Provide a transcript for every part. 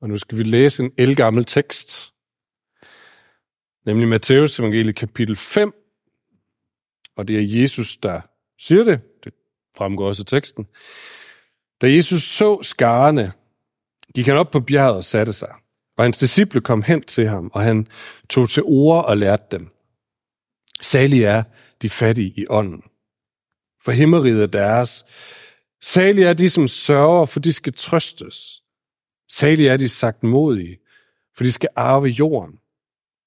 Og nu skal vi læse en elgammel tekst, nemlig Matteus evangelie kapitel 5. Og det er Jesus, der siger det. Det fremgår også af teksten. Da Jesus så skarne, gik han op på bjerget og satte sig. Og hans disciple kom hen til ham, og han tog til ord og lærte dem. Salige er de fattige i ånden, for himmeriget er deres. Salige er de, som sørger, for de skal trøstes. Salige er de sagt modige, for de skal arve jorden.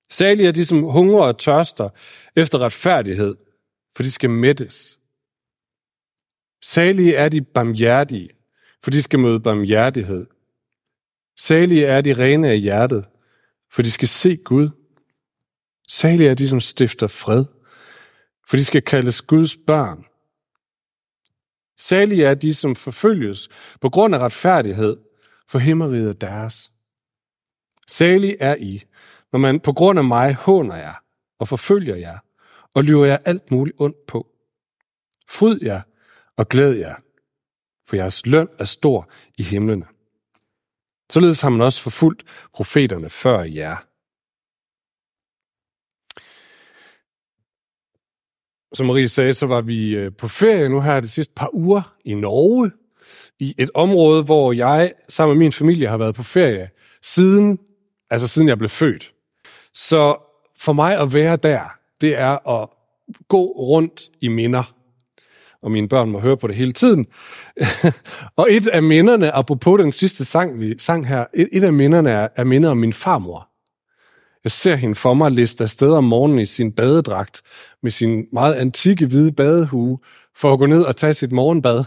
Salige er de, som hungrer og tørster efter retfærdighed, for de skal mættes. Salige er de barmhjertige, for de skal møde barmhjertighed. Salige er de rene af hjertet, for de skal se Gud. Salige er de, som stifter fred, for de skal kaldes Guds børn. Salige er de, som forfølges på grund af retfærdighed, for himmeriget er deres. Salige er I, når man på grund af mig håner jer og forfølger jer og lyver jer alt muligt ondt på. Fryd jer og glæd jer, for jeres løn er stor i himlene. Således har man også forfulgt profeterne før jer. Som Marie sagde, så var vi øh, på ferie nu her de sidste par uger i Norge, i et område, hvor jeg sammen med min familie har været på ferie siden, altså siden jeg blev født. Så for mig at være der, det er at gå rundt i minder og mine børn må høre på det hele tiden. og et af minderne, apropos den sidste sang, vi sang her, et, et af minderne er, er minder om min farmor. Jeg ser hende for mig liste afsted om morgenen i sin badedragt med sin meget antikke hvide badehue for at gå ned og tage sit morgenbad.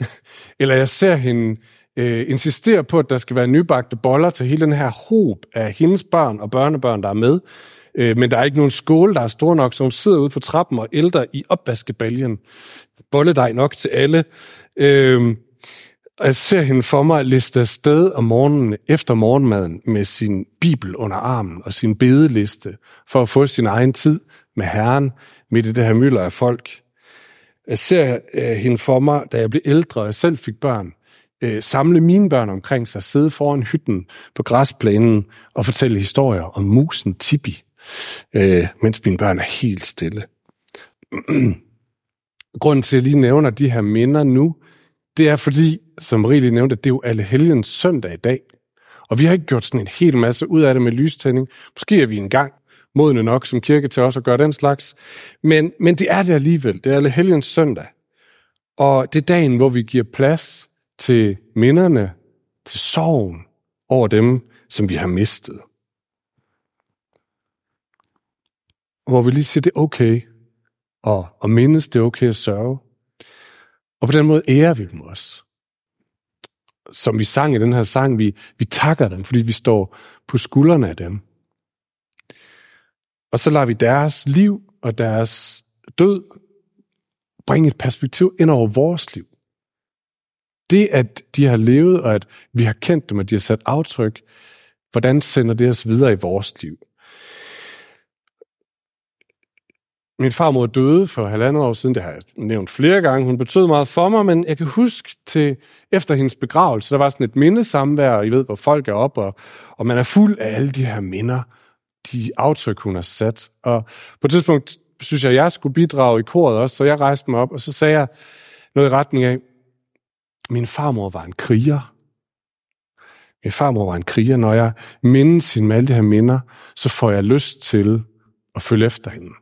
Eller jeg ser hende øh, insistere på, at der skal være nybagte boller til hele den her hob af hendes børn og børnebørn, der er med. Øh, men der er ikke nogen skåle, der er stor nok, så hun sidder ude på trappen og ældre i opvaskebaljen bolledej nok til alle. Øh, og jeg ser hende for mig liste afsted om morgenen efter morgenmaden med sin bibel under armen og sin bedeliste for at få sin egen tid med Herren midt i det her mylder af folk. Jeg ser øh, hende for mig, da jeg blev ældre og selv fik børn, øh, samle mine børn omkring sig, sidde foran hytten på græsplænen og fortælle historier om musen Tibi, øh, mens mine børn er helt stille. Grunden til, at jeg lige nævner de her minder nu, det er fordi, som Marie lige nævnte, det er jo alle helgens søndag i dag. Og vi har ikke gjort sådan en hel masse ud af det med lystænding. Måske er vi engang modne nok som kirke til også at gøre den slags. Men, men det er det alligevel. Det er alle helgens søndag. Og det er dagen, hvor vi giver plads til minderne, til sorgen over dem, som vi har mistet. Hvor vi lige siger, det er okay og, og mindes, det er okay at sørge. Og på den måde ærer vi dem også. Som vi sang i den her sang, vi, vi takker dem, fordi vi står på skuldrene af dem. Og så lader vi deres liv og deres død bringe et perspektiv ind over vores liv. Det, at de har levet, og at vi har kendt dem, og de har sat aftryk, hvordan sender det os videre i vores liv? Min farmor døde for halvandet år siden, det har jeg nævnt flere gange. Hun betød meget for mig, men jeg kan huske til efter hendes begravelse, der var sådan et mindesamvær, og I ved, hvor folk er op, og, og man er fuld af alle de her minder, de aftryk, hun har sat. Og på et tidspunkt synes jeg, at jeg skulle bidrage i koret også, så jeg rejste mig op, og så sagde jeg noget i retning af, min farmor var en kriger. Min farmor var en kriger. Når jeg mindes hende med alle de her minder, så får jeg lyst til at følge efter hende.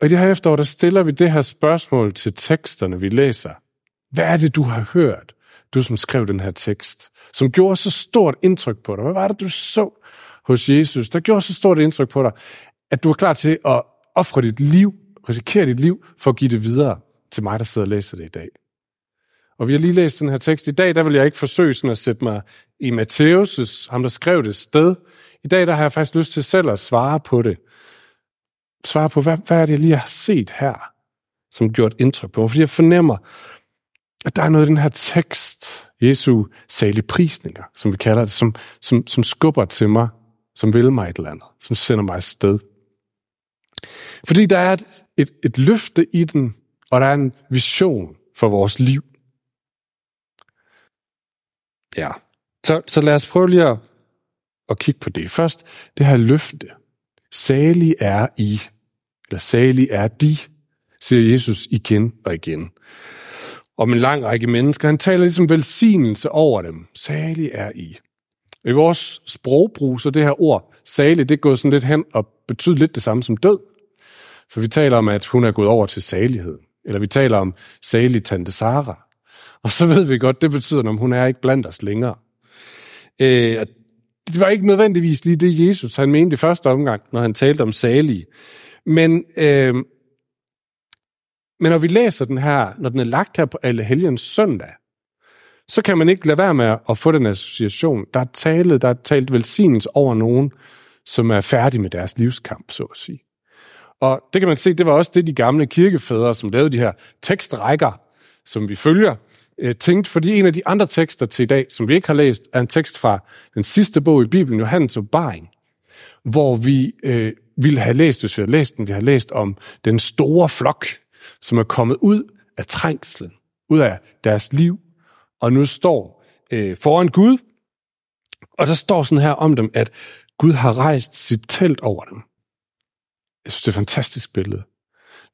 Og i det her efterår, der stiller vi det her spørgsmål til teksterne, vi læser. Hvad er det, du har hørt, du som skrev den her tekst, som gjorde så stort indtryk på dig? Hvad var det, du så hos Jesus, der gjorde så stort indtryk på dig, at du var klar til at ofre dit liv, risikere dit liv, for at give det videre til mig, der sidder og læser det i dag? Og vi har lige læst den her tekst. I dag, der vil jeg ikke forsøge sådan at sætte mig i Matthæus' ham der skrev det, sted. I dag, der har jeg faktisk lyst til selv at svare på det svare på, hvad, hvad er det, jeg lige har set her, som gjort indtryk på mig? Fordi jeg fornemmer, at der er noget i den her tekst, Jesu salige prisninger, som vi kalder det, som, som, som skubber til mig, som vil mig et eller andet, som sender mig afsted. Fordi der er et, et, et løfte i den, og der er en vision for vores liv. Ja, så, så lad os prøve lige at, at kigge på det. Først, det her løfte. Salig er I, eller salig er de, siger Jesus igen og igen. Om en lang række mennesker. Han taler ligesom velsignelse over dem. Salig er I. I vores sprogbrug, så det her ord, salig, det går sådan lidt hen og betyder lidt det samme som død. Så vi taler om, at hun er gået over til salighed. Eller vi taler om salig tante Sara. Og så ved vi godt, det betyder, at hun er ikke blandt os længere. Øh, det var ikke nødvendigvis lige det, Jesus han mente i første omgang, når han talte om salige. Men, øh, men når vi læser den her, når den er lagt her på alle helgens søndag, så kan man ikke lade være med at få den association. Der er talt, der er talt velsignelse over nogen, som er færdige med deres livskamp, så at sige. Og det kan man se, det var også det, de gamle kirkefædre, som lavede de her tekstrækker, som vi følger, øh, tænkte, fordi en af de andre tekster til i dag, som vi ikke har læst, er en tekst fra den sidste bog i Bibelen, Johannes åbenbaring, hvor vi øh, ville have læst, hvis vi har læst den, vi har læst om den store flok, som er kommet ud af trængslen, ud af deres liv, og nu står øh, foran Gud, og der står sådan her om dem, at Gud har rejst sit telt over dem. Jeg synes, det er et fantastisk billede.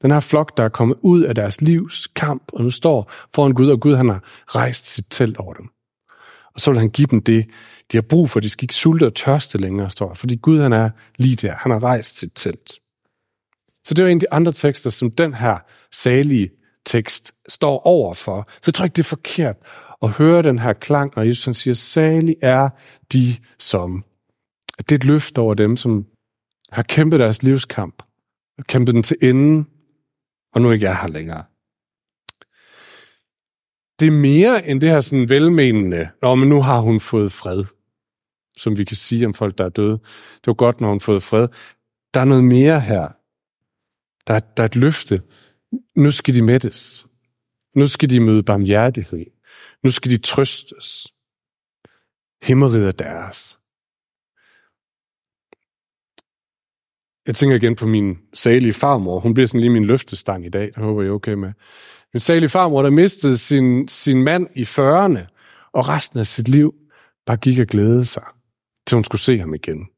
Den her flok, der er kommet ud af deres livs kamp, og nu står foran Gud, og Gud han har rejst sit telt over dem. Og så vil han give dem det, de har brug for. De skal ikke sulte og tørste længere, står. Fordi Gud han er lige der. Han har rejst sit telt. Så det er en af de andre tekster, som den her salige tekst står over for. Så jeg tror ikke, det er forkert at høre den her klang, når Jesus han siger, salig er de, som... Det er et løft over dem, som har kæmpet deres livskamp, og kæmpet den til enden, og nu ikke er her længere. Det er mere end det her sådan velmenende, Nå, men nu har hun fået fred, som vi kan sige om folk, der er døde. Det var godt, når hun har fået fred. Der er noget mere her. Der er, der er et løfte. Nu skal de mættes. Nu skal de møde barmhjertighed. Nu skal de trøstes. Himmeriget er deres. Jeg tænker igen på min salige farmor. Hun bliver sådan lige min løftestang i dag. Det håber jeg er okay med. Min salige farmor, der mistede sin, sin mand i 40'erne, og resten af sit liv bare gik og glædede sig, til hun skulle se ham igen.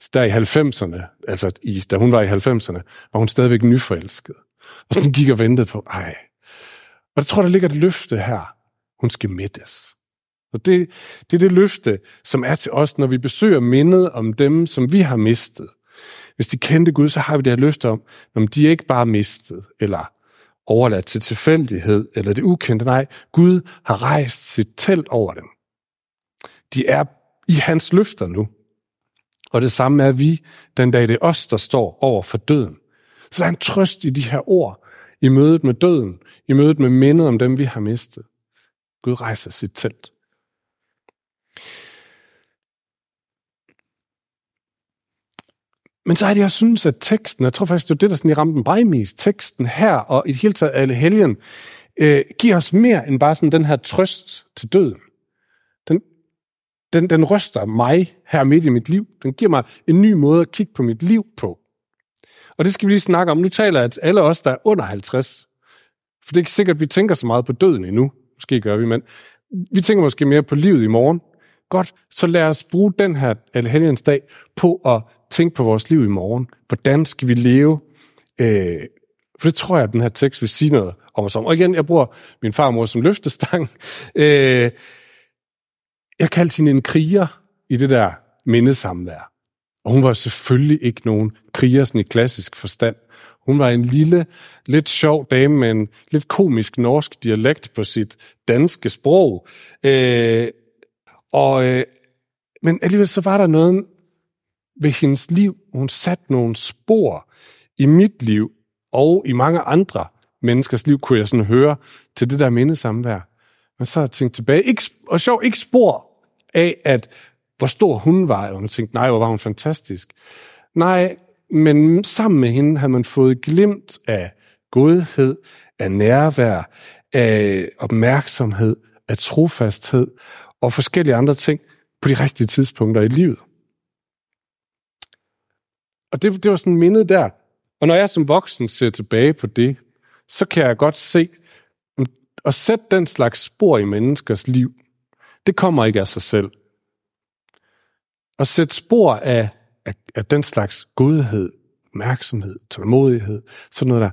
Så der i 90'erne, altså i, da hun var i 90'erne, var hun stadigvæk nyforelsket. Og sådan gik og ventede på, ej. Og der tror, der ligger et løfte her. Hun skal mættes. Og det, det er det løfte, som er til os, når vi besøger mindet om dem, som vi har mistet. Hvis de kendte Gud, så har vi det her løfte om, om de er ikke bare mistet, eller overladt til tilfældighed, eller det ukendte. Nej, Gud har rejst sit telt over dem. De er i hans løfter nu. Og det samme er vi, den dag det er os, der står over for døden. Så der er en trøst i de her ord, i mødet med døden, i mødet med mindet om dem, vi har mistet. Gud rejser sit telt. Men så er det, jeg synes, at teksten, jeg tror faktisk, det er det, der sådan i ramte mig mest, teksten her, og i det hele taget alle helgen, øh, giver os mere end bare sådan den her trøst til døden. Den, den, ryster mig her midt i mit liv. Den giver mig en ny måde at kigge på mit liv på. Og det skal vi lige snakke om. Nu taler jeg til alle os, der er under 50. For det er ikke sikkert, at vi tænker så meget på døden endnu. Måske gør vi, men vi tænker måske mere på livet i morgen. Godt, så lad os bruge den her Helgens dag på at tænke på vores liv i morgen. Hvordan skal vi leve? Øh, for det tror jeg, at den her tekst vil sige noget om os om. Og igen, jeg bruger min farmor som løftestang. Øh, jeg kaldte hende en kriger i det der mindesamvær. Og hun var selvfølgelig ikke nogen kriger sådan i klassisk forstand. Hun var en lille, lidt sjov dame med en lidt komisk norsk dialekt på sit danske sprog. Øh, og, øh, men alligevel så var der noget ved hendes liv. Hun satte nogle spor i mit liv og i mange andre menneskers liv, kunne jeg sådan høre til det der mindesamvær. Men så har jeg tænkt tilbage, ikke, og sjov, ikke spor af, at hvor stor hun var, og man tænkte, nej, hvor var hun fantastisk. Nej, men sammen med hende havde man fået glimt af godhed, af nærvær, af opmærksomhed, af trofasthed og forskellige andre ting på de rigtige tidspunkter i livet. Og det, det var sådan mindet der. Og når jeg som voksen ser tilbage på det, så kan jeg godt se, At sætte den slags spor i menneskers liv, det kommer ikke af sig selv. At sætte spor af, af, af den slags godhed, opmærksomhed, tålmodighed, sådan noget der,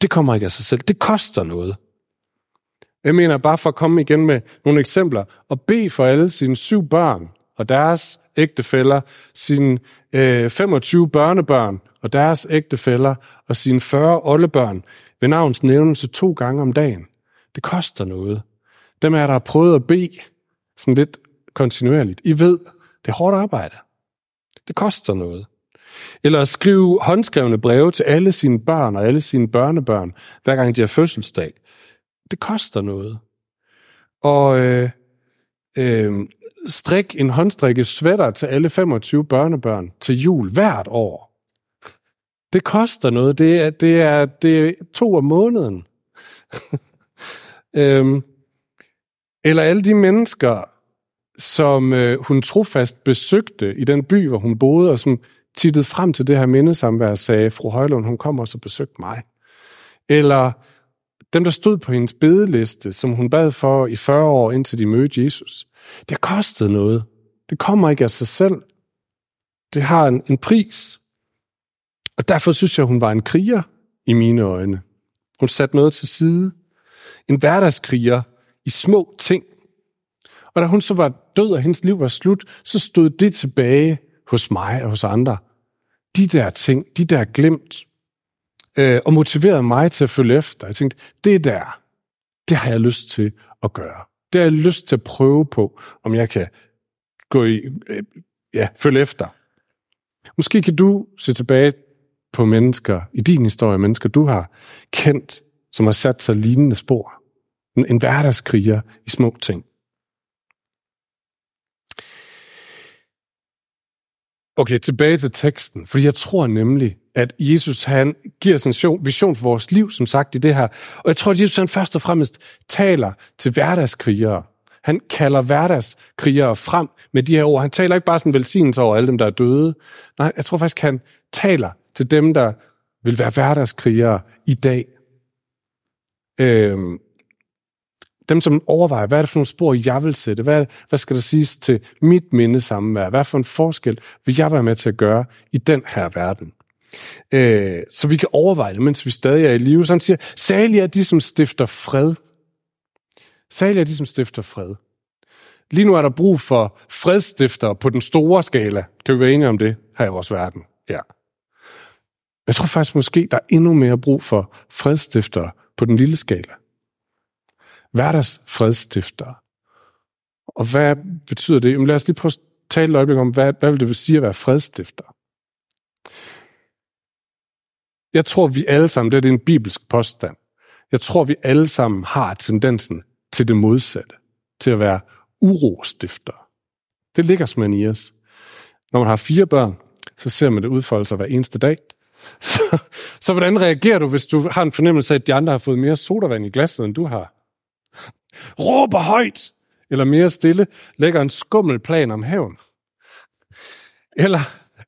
det kommer ikke af sig selv. Det koster noget. Jeg mener bare for at komme igen med nogle eksempler, og bede for alle sine syv børn og deres ægtefæller, sine øh, 25 børnebørn og deres ægtefæller og sine 40 oldebørn ved navns nævnelse to gange om dagen. Det koster noget. Dem er der har prøvet at bede sådan lidt kontinuerligt. I ved, det er hårdt arbejde. Det koster noget. Eller at skrive håndskrevne breve til alle sine børn og alle sine børnebørn, hver gang de har fødselsdag. Det koster noget. Og øh, øh, strik en håndstrikket sweater til alle 25 børnebørn til jul hvert år. Det koster noget. Det er, det er, det er to om måneden. øhm, eller alle de mennesker, som øh, hun trofast besøgte i den by, hvor hun boede, og som tittede frem til det her mindesamvær, sagde fru Højlund, hun kommer også og besøgte mig. Eller dem, der stod på hendes bedeliste, som hun bad for i 40 år, indtil de mødte Jesus. Det har kostet noget. Det kommer ikke af sig selv. Det har en, en pris. Og derfor synes jeg, hun var en kriger i mine øjne. Hun satte noget til side. En hverdagskriger i små ting. Og da hun så var død, og hendes liv var slut, så stod det tilbage hos mig og hos andre. De der ting, de der glemt, øh, og motiverede mig til at følge efter. Jeg tænkte, det der, det har jeg lyst til at gøre. Det har jeg lyst til at prøve på, om jeg kan gå i, øh, ja, følge efter. Måske kan du se tilbage på mennesker i din historie, mennesker du har kendt, som har sat sig lignende spor. En, hverdagskriger i små ting. Okay, tilbage til teksten, fordi jeg tror nemlig, at Jesus han giver os en vision for vores liv, som sagt i det her. Og jeg tror, at Jesus han først og fremmest taler til hverdagskrigere. Han kalder hverdagskrigere frem med de her ord. Han taler ikke bare sådan velsignelse over alle dem, der er døde. Nej, jeg tror faktisk, han taler til dem, der vil være hverdagskrigere i dag. Øhm, dem, som overvejer, hvad er det for nogle spor, jeg vil sætte? Hvad, hvad skal der siges til mit minde sammenvær? Hvad for en forskel vil jeg være med til at gøre i den her verden? Øh, så vi kan overveje det, mens vi stadig er i live. Så han siger, særlig er de, som stifter fred. Særlig er de, som stifter fred. Lige nu er der brug for fredstifter på den store skala. Kan vi være enige om det her i vores verden? Ja. Jeg tror faktisk måske, der er endnu mere brug for fredstifter på den lille skala hverdags fredstifter. Og hvad betyder det? Jamen lad os lige prøve at tale et øjeblik om, hvad, hvad vil det sige at være fredstifter? Jeg tror, vi alle sammen, det er en bibelsk påstand, jeg tror, vi alle sammen har tendensen til det modsatte, til at være urostifter. Det ligger som i os. Når man har fire børn, så ser man det udfolde sig hver eneste dag. Så, så hvordan reagerer du, hvis du har en fornemmelse af, at de andre har fået mere sodavand i glasset, end du har? Råber højt, eller mere stille, lægger en skummel plan om haven. Eller,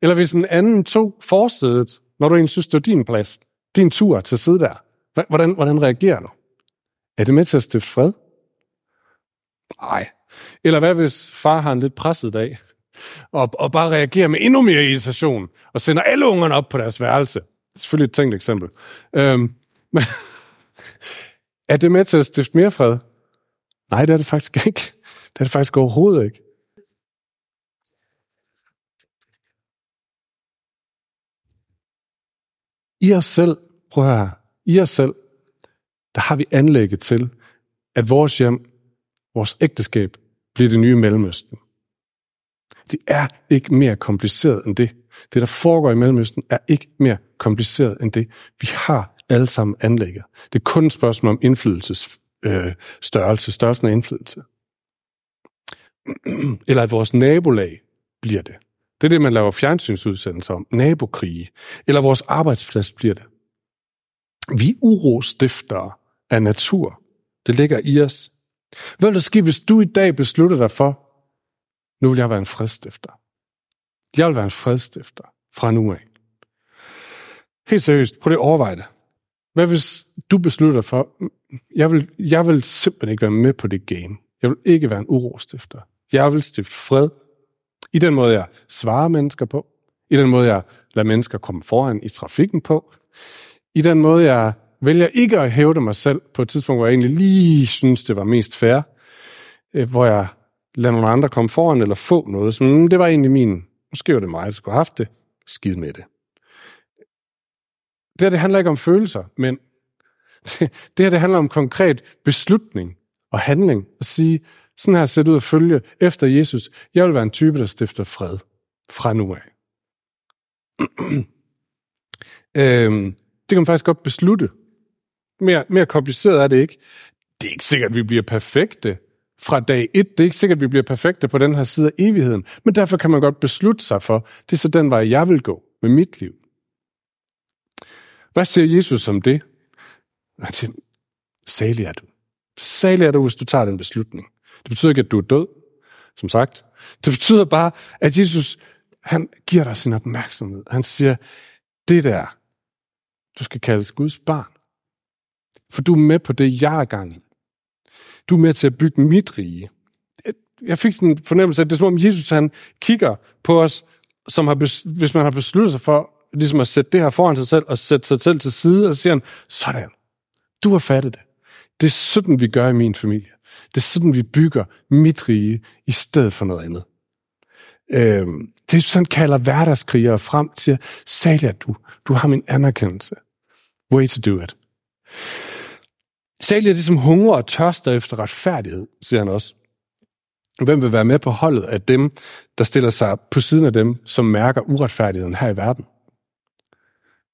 eller hvis en anden tog forsædet, når du egentlig synes, det er din plads, din tur til at sidde der. Hvordan, hvordan reagerer du? Er det med til at stifte fred? Nej. Eller hvad hvis far har en lidt presset dag, og, og bare reagerer med endnu mere irritation, og sender alle ungerne op på deres værelse? Det er selvfølgelig et tænkt eksempel. Øhm, men, er det med til at stifte mere fred? Nej, det er det faktisk ikke. Det er det faktisk overhovedet ikke. I os selv, prøv at høre, i os selv, der har vi anlægget til, at vores hjem, vores ægteskab, bliver det nye Mellemøsten. Det er ikke mere kompliceret end det. Det, der foregår i Mellemøsten, er ikke mere kompliceret end det. Vi har alle sammen anlægget. Det er kun et spørgsmål om indflydelses øh, størrelse, størrelsen af indflydelse. Eller at vores nabolag bliver det. Det er det, man laver fjernsynsudsendelser om. Nabokrige. Eller vores arbejdsplads bliver det. Vi er urostiftere af natur. Det ligger i os. Hvad vil der ske, hvis du i dag beslutter dig for, nu vil jeg være en fredstifter. Jeg vil være en fredstifter fra nu af. Helt seriøst, prøv det at overveje det. Hvad hvis du beslutter for, jeg vil, jeg vil simpelthen ikke være med på det game. Jeg vil ikke være en urostifter. Jeg vil stifte fred. I den måde, jeg svarer mennesker på. I den måde, jeg lader mennesker komme foran i trafikken på. I den måde, jeg vælger ikke at hævde mig selv på et tidspunkt, hvor jeg egentlig lige synes, det var mest fair. Øh, hvor jeg lader nogle andre komme foran eller få noget. Så mm, det var egentlig min, måske var det mig, der skulle have haft det. Skid med det. Det her, det handler ikke om følelser, men det her, det handler om konkret beslutning og handling. At sige, sådan her ser det ud at følge efter Jesus. Jeg vil være en type, der stifter fred fra nu af. øhm, det kan man faktisk godt beslutte. Mere, mere kompliceret er det ikke. Det er ikke sikkert, at vi bliver perfekte fra dag et. Det er ikke sikkert, at vi bliver perfekte på den her side af evigheden. Men derfor kan man godt beslutte sig for, det er så den vej, jeg vil gå med mit liv. Hvad siger Jesus om det? Han siger, salig er du. Salig er du, hvis du tager den beslutning. Det betyder ikke, at du er død, som sagt. Det betyder bare, at Jesus, han giver dig sin opmærksomhed. Han siger, det der, du skal kaldes Guds barn. For du er med på det, jeg er gang i. Du er med til at bygge mit rige. Jeg fik sådan en fornemmelse af, at det er som om Jesus han kigger på os, som har, hvis man har besluttet sig for ligesom at sætte det her foran sig selv, og sætte sig selv til side, og så siger han, sådan, du har fattet det. Det er sådan, vi gør i min familie. Det er sådan, vi bygger mit rige, i stedet for noget andet. Øh, det er sådan, kalder hverdagskrigere frem til, Salia, du, du har min anerkendelse. Way to do it. Salia er det, som hungrer og tørster efter retfærdighed, siger han også. Hvem vil være med på holdet af dem, der stiller sig på siden af dem, som mærker uretfærdigheden her i verden?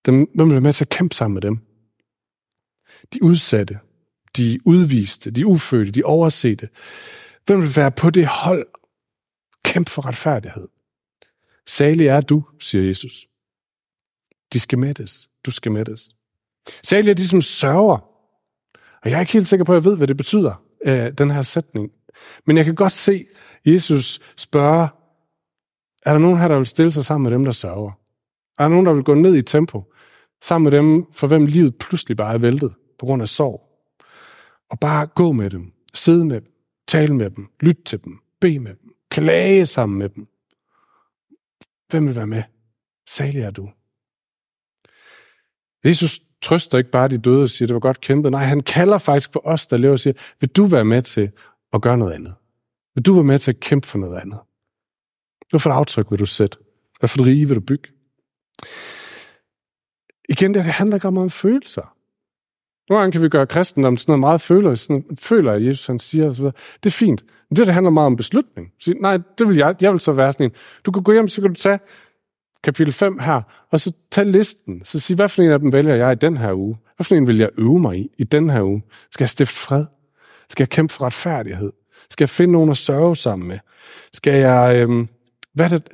Dem, hvem vil være med til at kæmpe sammen med dem? De udsatte, de udviste, de ufødte, de oversete. Hvem vil være på det hold? Kæmp for retfærdighed. Salig er du, siger Jesus. De skal mættes. Du skal mættes. Salig er de, som sørger. Og jeg er ikke helt sikker på, at jeg ved, hvad det betyder, øh, den her sætning. Men jeg kan godt se Jesus spørge, er der nogen her, der vil stille sig sammen med dem, der sørger? Er der nogen, der vil gå ned i tempo, sammen med dem, for hvem livet pludselig bare er væltet på grund af sorg? Og bare gå med dem, sidde med dem, tale med dem, lytte til dem, bede med dem, klage sammen med dem. Hvem vil være med? Salig er du. Jesus trøster ikke bare de døde og siger, det var godt kæmpet. Nej, han kalder faktisk på os, der lever og siger, vil du være med til at gøre noget andet? Vil du være med til at kæmpe for noget andet? Hvad for et aftryk vil du sætte? Hvad for et rige vil du bygge? Igen, det handler ikke om følelser. Nogle gange kan vi gøre kristendom sådan noget meget føler, sådan, føler at Jesus han siger osv. Det er fint. Men det, der handler meget om beslutning. Så, nej, det vil jeg. Jeg vil så være sådan en. Du kan gå hjem, så kan du tage kapitel 5 her, og så tage listen. Så sig, hvad for en af dem vælger jeg i den her uge? Hvad for en vil jeg øve mig i i den her uge? Skal jeg stifte fred? Skal jeg kæmpe for retfærdighed? Skal jeg finde nogen at sørge sammen med? Skal jeg... Øhm, hvad er det?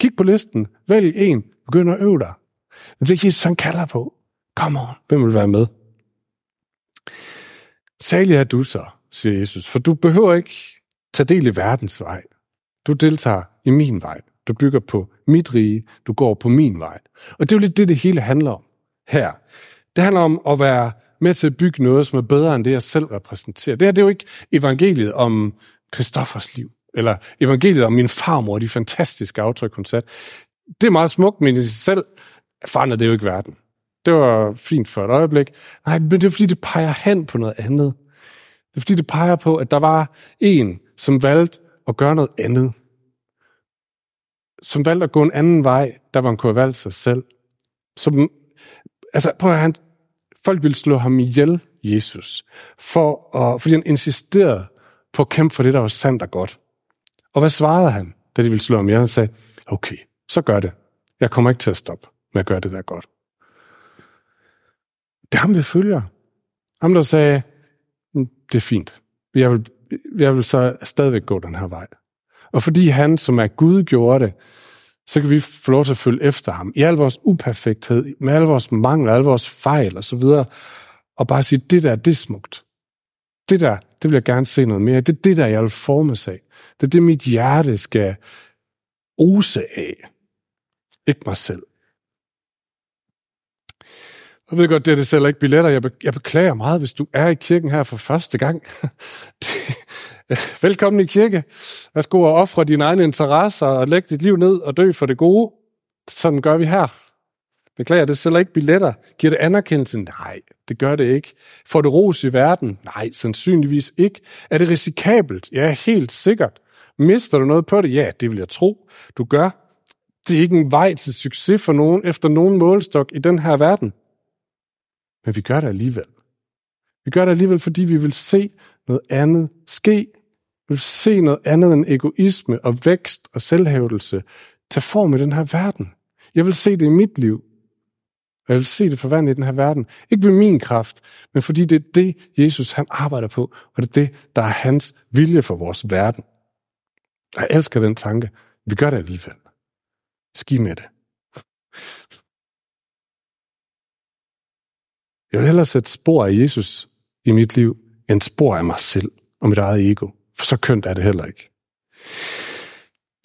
Kig på listen. Vælg en. Begynd at øve dig. Det er Jesus, han kalder på. Kom on. Hvem vil være med? Særlig er du så, siger Jesus, for du behøver ikke tage del i verdens vej. Du deltager i min vej. Du bygger på mit rige. Du går på min vej. Og det er jo lidt det, det hele handler om her. Det handler om at være med til at bygge noget, som er bedre end det, jeg selv repræsenterer. Det her det er jo ikke evangeliet om Kristoffers liv, eller evangeliet om min farmor, de fantastiske aftryk, hun satte. Det er meget smukt, men i sig selv forandrer det jo ikke verden. Det var fint for et øjeblik. Nej, men det er fordi, det peger hen på noget andet. Det er fordi, det peger på, at der var en, som valgte at gøre noget andet. Som valgte at gå en anden vej, der var han kunne have valgt sig selv. Som, altså, prøv at han, folk ville slå ham ihjel, Jesus, for at, fordi han insisterede på at kæmpe for det, der var sandt og godt. Og hvad svarede han, da de ville slå ham ihjel? Han sagde, okay, så gør det. Jeg kommer ikke til at stoppe med at gøre det der godt. Det er ham, vi følger. Ham, der sagde, mm, det er fint. Jeg vil, jeg vil så stadigvæk gå den her vej. Og fordi han, som er Gud, gjorde det, så kan vi få lov til at følge efter ham i al vores uperfekthed, med al vores mangel, al vores fejl osv., og, og bare sige, det der, det er smukt. Det der, det vil jeg gerne se noget mere. Det er det der, jeg vil formes af. Det er det, mit hjerte skal ose af. Ikke mig selv. Jeg ved godt, det, er det sælger ikke billetter. Jeg, be- jeg beklager meget, hvis du er i kirken her for første gang. Velkommen i kirke. Værsgo at ofre dine egne interesser og lægge dit liv ned og dø for det gode. Sådan gør vi her. Beklager, det sælger ikke billetter. Giver det anerkendelse? Nej, det gør det ikke. Får det ros i verden? Nej, sandsynligvis ikke. Er det risikabelt? Ja, helt sikkert. Mister du noget på det? Ja, det vil jeg tro, du gør. Det er ikke en vej til succes for nogen efter nogen målstok i den her verden. Men vi gør det alligevel. Vi gør det alligevel, fordi vi vil se noget andet ske. Vi vil se noget andet end egoisme og vækst og selvhævdelse tage form i den her verden. Jeg vil se det i mit liv. Og jeg vil se det forvandle i den her verden. Ikke ved min kraft, men fordi det er det, Jesus han arbejder på, og det er det, der er hans vilje for vores verden. Jeg elsker den tanke. Vi gør det alligevel. Ski med det. Jeg vil hellere sætte spor af Jesus i mit liv, end spor af mig selv og mit eget ego. For så kønt er det heller ikke.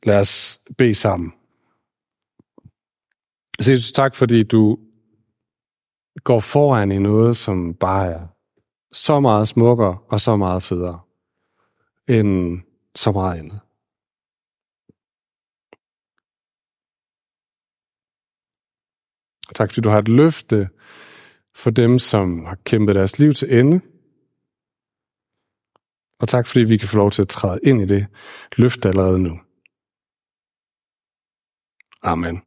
Lad os bede sammen. Så Jesus, tak fordi du går foran i noget, som bare er så meget smukkere og så meget federe end så meget andet. Tak fordi du har et løfte for dem, som har kæmpet deres liv til ende. Og tak fordi vi kan få lov til at træde ind i det løfte allerede nu. Amen.